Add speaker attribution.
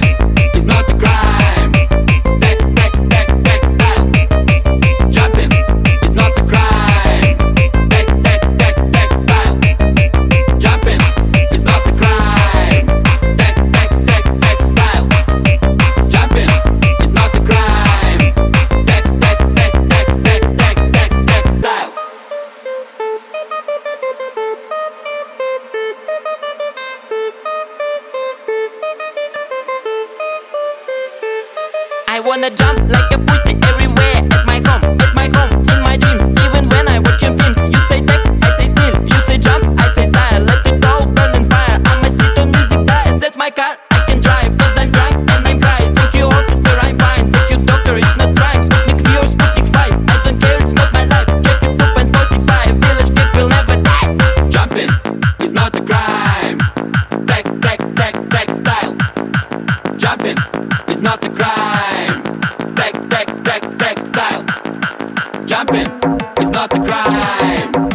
Speaker 1: coming. wanna jump like a pussy. crime. Tech, tech, tech, tech style.
Speaker 2: Jumping
Speaker 1: is not a crime.